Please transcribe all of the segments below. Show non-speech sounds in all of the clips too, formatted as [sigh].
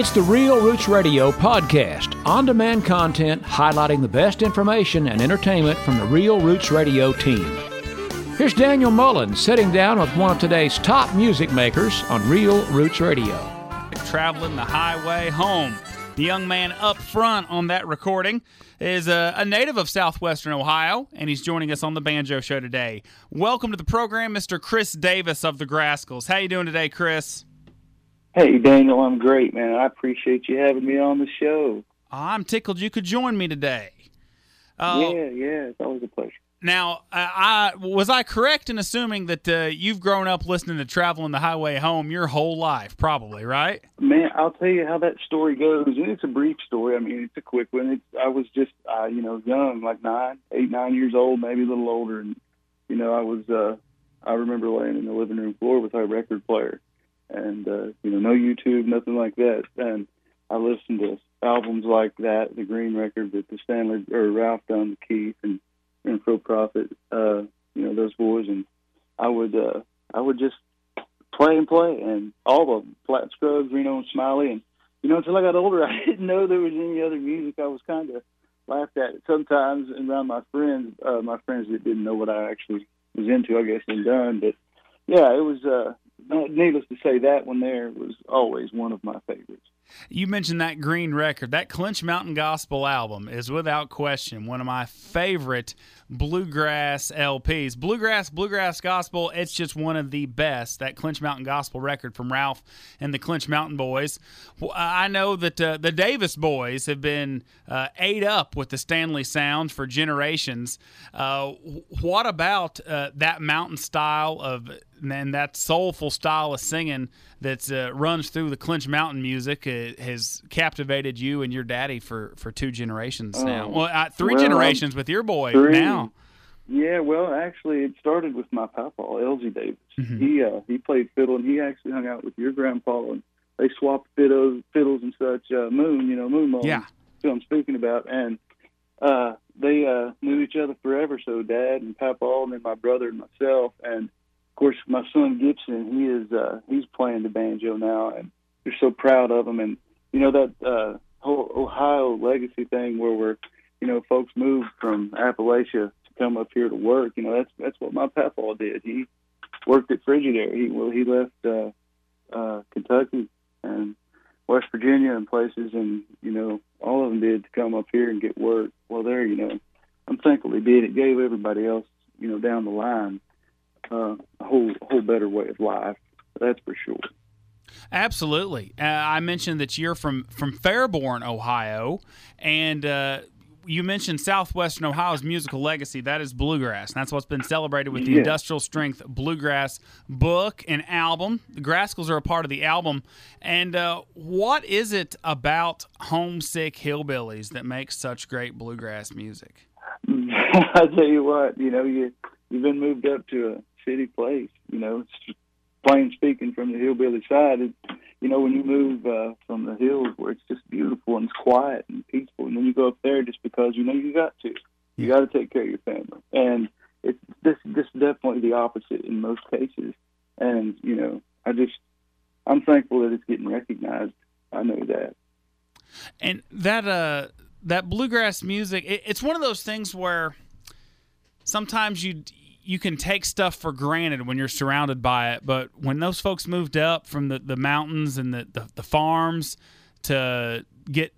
It's the Real Roots Radio podcast, on demand content highlighting the best information and entertainment from the Real Roots Radio team. Here's Daniel Mullins sitting down with one of today's top music makers on Real Roots Radio. Traveling the highway home. The young man up front on that recording is a, a, native of southwestern Ohio, and he's joining us on the Banjo Show today. Welcome to the program, Mr. Chris Davis of the Grascals. How you doing today, Chris? Hey, Daniel, I'm great, man. I appreciate you having me on the show. I'm tickled you could join me today. Uh, yeah, yeah, it's always a pleasure. Now, I, I was I correct in assuming that uh, you've grown up listening to "Traveling the Highway Home" your whole life, probably, right? Man, I'll tell you how that story goes, and it's a brief story. I mean, it's a quick one. It's, I was just, uh, you know, young, like nine, eight, nine years old, maybe a little older, and you know, I was. Uh, I remember laying in the living room floor with our record player, and uh, you know, no YouTube, nothing like that. And I listened to albums like that, the Green record that the Stanley or Ralph done, the Keith and and Pro Prophet, uh, you know, those boys, and I would uh, I would just play and play, and all of them, Flatt Scruggs, Reno and Smiley, and you know, until I got older, [laughs] I didn't know there was any other music. I was kind of laughed at sometimes around my friends, uh, my friends that didn't know what I actually was into, I guess, and done. But yeah, it was. Uh, needless to say, that one there was always one of my favorites. You mentioned that green record. That Clinch Mountain Gospel album is without question one of my favorite bluegrass LPs. Bluegrass, bluegrass gospel, it's just one of the best. That Clinch Mountain Gospel record from Ralph and the Clinch Mountain Boys. I know that uh, the Davis Boys have been uh, ate up with the Stanley Sound for generations. Uh, what about uh, that mountain style of and that soulful style of singing that uh, runs through the Clinch Mountain music uh, has captivated you and your daddy for, for two generations oh, now. Well, uh, three well, generations with your boy three. now. Yeah, well, actually, it started with my papa, Elsie Davis. Mm-hmm. He uh, he played fiddle, and he actually hung out with your grandpa, and they swapped fiddles, fiddles and such. Uh, Moon, you know, Moon Mullins, yeah, who I'm speaking about, and uh, they uh, knew each other forever. So Dad and Papa, and then my brother and myself, and course, my son Gibson, he is uh, he's playing the banjo now, and we're so proud of him. And you know that uh, whole Ohio legacy thing where we're, you know, folks moved from Appalachia to come up here to work. You know, that's that's what my papa did. He worked at Frigidaire. He well, he left uh, uh, Kentucky and West Virginia and places, and you know, all of them did to come up here and get work. Well, there, you know, I'm thankful he did. It gave everybody else, you know, down the line uh, a whole whole better way of life. That's for sure. Absolutely. Uh, I mentioned that you're from from Fairborn, Ohio, and uh, you mentioned Southwestern Ohio's musical legacy. That is bluegrass. And that's what's been celebrated with the yeah. Industrial Strength Bluegrass book and album. The Grascals are a part of the album. And uh, what is it about homesick hillbillies that makes such great bluegrass music? [laughs] I tell you what, you know, you you've been moved up to a city place. You know, it's plain speaking from the hillbilly side. It, you know, when you move uh, from the hills where it's just beautiful and it's quiet and peaceful, and then you go up there just because you know you got to. You got to take care of your family, and it's this this definitely the opposite in most cases. And you know, I just I'm thankful that it's getting recognized. I know that. And that uh that bluegrass music, it, it's one of those things where sometimes you you can take stuff for granted when you're surrounded by it, but when those folks moved up from the, the mountains and the, the, the farms to get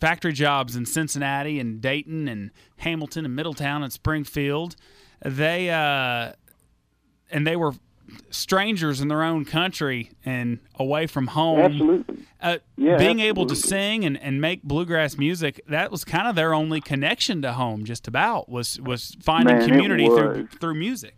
factory jobs in Cincinnati and Dayton and Hamilton and Middletown and Springfield, they uh, and they were strangers in their own country and away from home. Absolutely. Uh, yeah, being absolutely. able to sing and, and make bluegrass music, that was kind of their only connection to home, just about, was was finding Man, community through through music.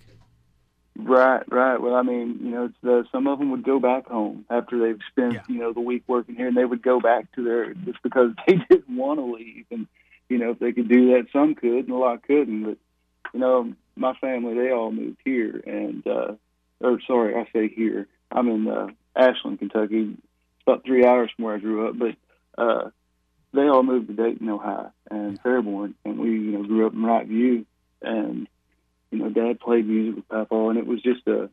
Right, right. Well, I mean, you know, the, some of them would go back home after they've spent, yeah. you know, the week working here, and they would go back to their just because [laughs] they didn't want to leave. And you know, if they could do that, some could, and a lot couldn't. But you know, my family, they all moved here, and uh, or sorry, I say here. I'm in uh, Ashland, Kentucky. It's about three hours from where I grew up, but uh, they all moved to Dayton, Ohio, and Fairborn, and we, you know, grew up in Wright View, and you know, Dad played music with Papa, and it was just a,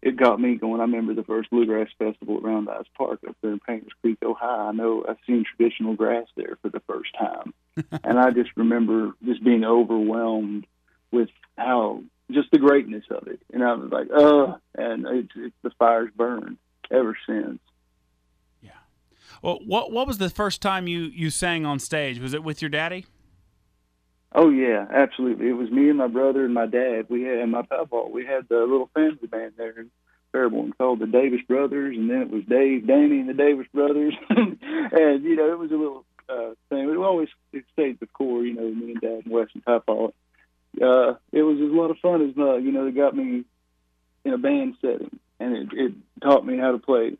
it got me going. I remember the first bluegrass festival at Roundice Park up there in Painters Creek, Ohio. I know I've seen traditional grass there for the first time, [laughs] and I just remember just being overwhelmed with how just the greatness of it. And I was like, uh, and it's, it's the fire's burned ever since. Yeah. Well, what what was the first time you you sang on stage? Was it with your daddy? Oh yeah, absolutely. It was me and my brother and my dad. We had and my papa. We had the little family band there in Fairborn called the Davis Brothers, and then it was Dave, Danny, and the Davis Brothers. [laughs] and you know, it was a little uh, thing. We always it stayed the core. You know, me and Dad and Wes and Papa. Uh, it was a lot of fun as uh, you know. They got me in a band setting, and it, it taught me how to play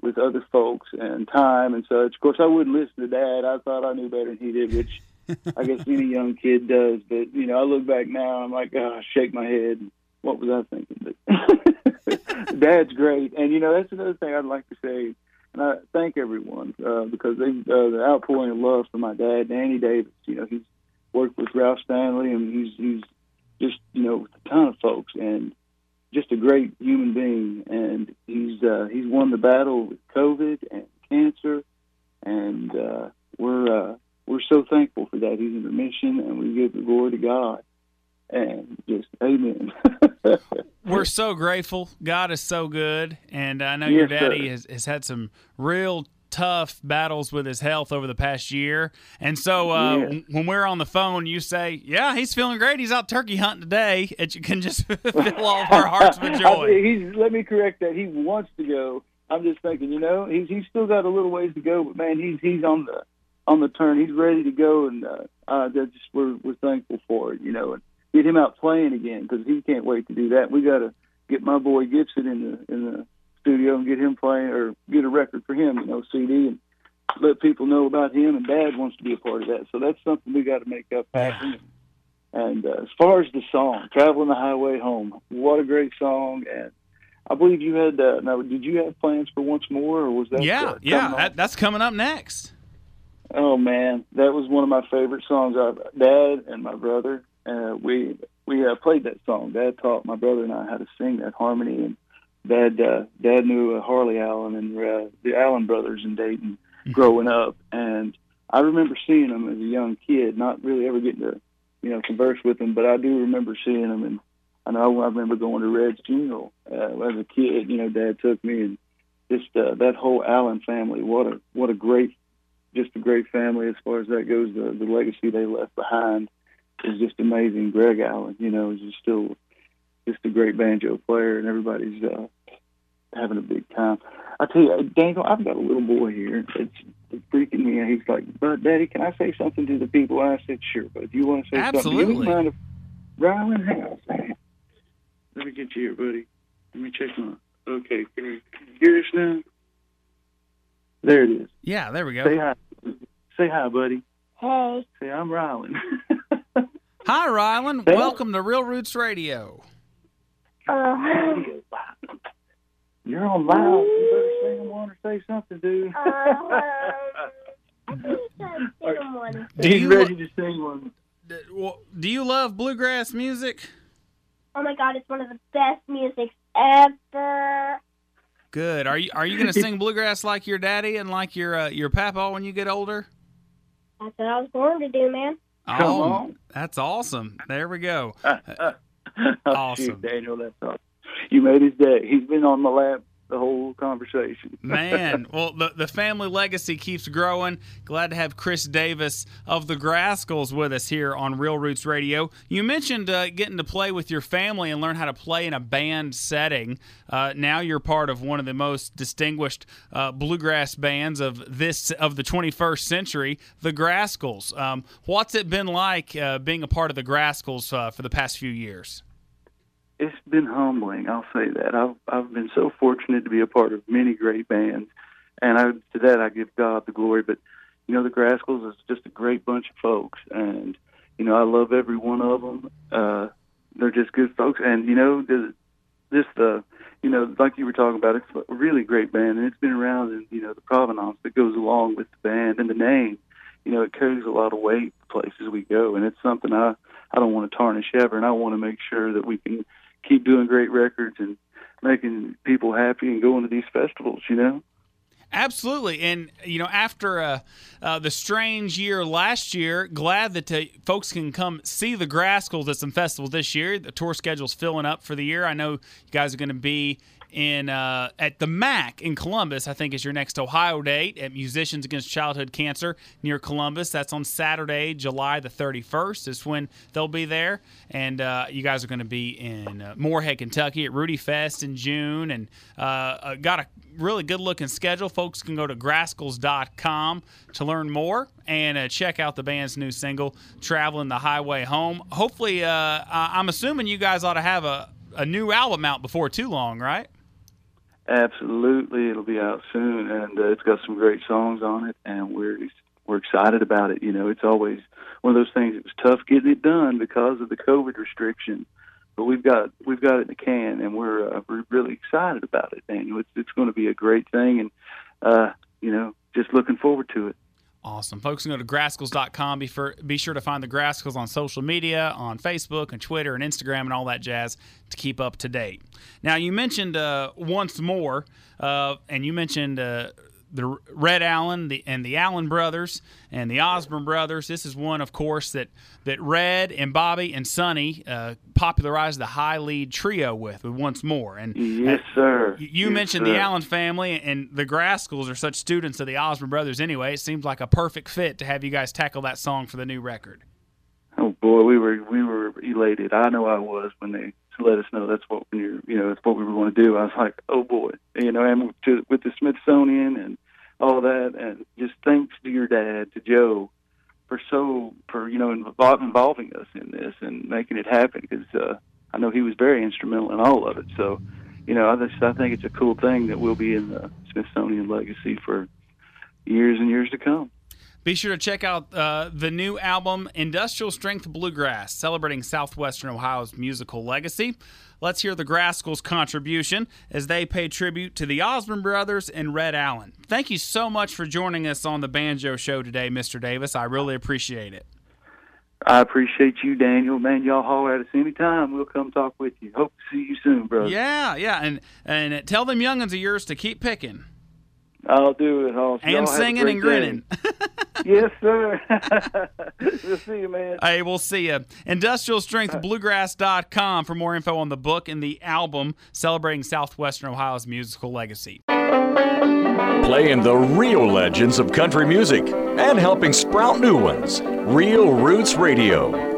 with other folks and time and such. Of course, I wouldn't listen to Dad. I thought I knew better than he did, which [laughs] I guess any young kid does. But you know, I look back now, I'm like, oh, I shake my head. What was I thinking? But [laughs] Dad's great, and you know, that's another thing I'd like to say. And I thank everyone uh, because they uh, the outpouring of love for my dad, Danny Davis. You know, he's worked with Ralph Stanley, and he's he's just you know a ton of folks, and just a great human being. And he's uh, he's won the battle with COVID and cancer, and uh, we're uh, we're so thankful for that. He's in remission, and we give the glory to God. And just amen. [laughs] We're so grateful. God is so good, and I know your daddy sir. has, has had some real tough battles with his health over the past year. And so uh, Yeah. w- when we're on the phone, you say, "Yeah, he's feeling great. He's out turkey hunting today." [laughs] It can just fill all of our hearts with [laughs] I- joy. he's let me correct that. He wants to go. I'm just thinking, you know, he's he's still got a little ways to go, but man, he's he's on the on the turn. He's ready to go, and uh, uh, just we're we're thankful for it, you know, and get him out playing again because he can't wait to do that. We got to get my boy Gibson in the in the studio and get him playing or get a record for him, you know, CD and let people know about him. And Dad wants to be a part of that, so that's something we got to make up happen. And uh, as far as the song, "Traveling the Highway Home," what a great song! And I believe you had. Uh, now, did you have plans for once more, or was that? yeah, uh, yeah, that, that's coming up next. Oh man, that was one of my favorite songs. I've, Dad and my brother, uh, we we uh, played that song. Dad taught my brother and I how to sing that harmony, and Dad uh, Dad knew uh, Harley Allen and uh, the Allen brothers in Dayton growing up, and I remember seeing them as a young kid. Not really ever getting to you know converse with them, but I do remember seeing them, and I know I remember going to Red's funeral uh, as a kid. You know, Dad took me, and just uh, that whole Allen family. What a what a great just a great family as far as that goes. The the legacy they left behind is just amazing. Greg Allen, you know, is just still just a great banjo player, and everybody's uh, having a big time. I tell you, Daniel, I've got a little boy here. It's, it's freaking me. out. He's like, "But Daddy, can I say something to the people?" And I said, "Sure, but if you want to say something? Absolutely. You mind if Rylan, hang on. Let me get you here, buddy. Let me check my. Okay, can you hear us now? There it is. Yeah, there we go. Say go. hi. Say hi, buddy. Hey. Say I'm Rylan. [laughs] Hi, Rylan. Hey. Welcome to Real Roots Radio. Uh, You're on loud. You better sing one or say something, dude. uh, I think [laughs] I one. Do you- ready to sing one. Do you love bluegrass music? Oh my god, it's one of the best music ever. Good. Are you are you going [laughs] to sing bluegrass like your daddy and like your uh, your papa when you get older? That's what I was born to do, man. Come oh, on. that's awesome. There we go. oh, [laughs] [laughs] Awesome. Shoot, Daniel, that's awesome. You made his day. He's been on my lap the whole conversation. [laughs] Man, well, the, the family legacy keeps growing. Glad to have Chris Davis of the Grascals with us here on Real Roots Radio. You mentioned uh, getting to play with your family and learn how to play in a band setting. Uh, now you're part of one of the most distinguished uh, bluegrass bands of this of the 21st century, the Grascals. Um, what's it been like uh, being a part of the Grascals uh, for the past few years? It's been humbling. I'll say that. I've I've been so fortunate to be a part of many great bands, and I, to that I give God the glory. But you know, the Grascals is just a great bunch of folks, and you know, I love every one of them. Uh, they're just good folks, and you know, the, this the you know, like you were talking about, it's a really great band, and it's been around, and you know, the provenance that goes along with the band and the name. You know, it carries a lot of weight places we go, and it's something I I don't want to tarnish ever, and I want to make sure that we can keep doing great records and making people happy and going to these festivals. You know. Absolutely, and you know, after uh, uh, the strange year last year, glad that uh, folks can come see the Grascals at some festivals this year. The tour schedule's filling up for the year. I know you guys are going to be in uh, at the MAC in Columbus. I think is your next Ohio date at Musicians Against Childhood Cancer near Columbus. That's on Saturday, July the 31st. Is when they'll be there, and uh, you guys are going to be in uh, Morehead, Kentucky at Rudy Fest in June, and uh, uh, got a really good looking schedule. Folks can go to grascals.com to learn more and uh, check out the band's new single, Traveling the Highway Home. Hopefully, I'm assuming you guys ought to have a, a new album out before too long, right? Absolutely, it'll be out soon, and uh, it's got some great songs on it, and we're we're excited about it. You know, it's always one of those things. It was tough getting it done because of the COVID restriction, but we've got we've got it in the can, and we're uh, we're really excited about it. Daniel, it's it's going to be a great thing, and uh, you know, just looking forward to it. Awesome. Folks can go to grascals.com. Be, for, be sure to find the Grascals on social media, on Facebook and Twitter and Instagram and all that jazz to keep up to date. Now, you mentioned uh, once more, uh, and you mentioned uh, the Red Allen the, and the Allen brothers and the Osborne brothers. This is one, of course, that that Red and Bobby and Sonny uh, popularized the high lead trio with, with once more. And yes, sir. You yes, mentioned sir. the Allen family and the Grascals are such students of the Osborne brothers. Anyway, it seems like a perfect fit to have you guys tackle that song for the new record. Oh boy, we were we were elated. I know I was when they let us know that's what we you know that's what we were going to do. I was like, oh boy, you know, and to, with the Smithsonian and all that, and just thanks to your dad, to Joe, for so for you know involving involving us in this and making it happen because uh, I know he was very instrumental in all of it. So, you know, I just I think it's a cool thing that we'll be in the Smithsonian legacy for years and years to come. Be sure to check out uh, the new album, Industrial Strength Bluegrass, celebrating Southwestern Ohio's musical legacy. Let's hear the Grascals' contribution as they pay tribute to the Osborne brothers and Red Allen. Thank you so much for joining us on the Banjo Show today, Mr. Davis. I really appreciate it. I appreciate you, Daniel. Man, y'all holler at us anytime. We'll come talk with you. Hope to see you soon, brother. Yeah, yeah, and and tell them youngins of yours to keep picking. I'll do it. I'll, and singing and grinning. yes, sir. [laughs] we'll see you, man. Hey, we'll see you. IndustrialStrengthBluegrass.com uh. for more info on the book and the album celebrating Southwestern Ohio's musical legacy. Playing the real legends of country music and helping sprout new ones. Real Roots Radio.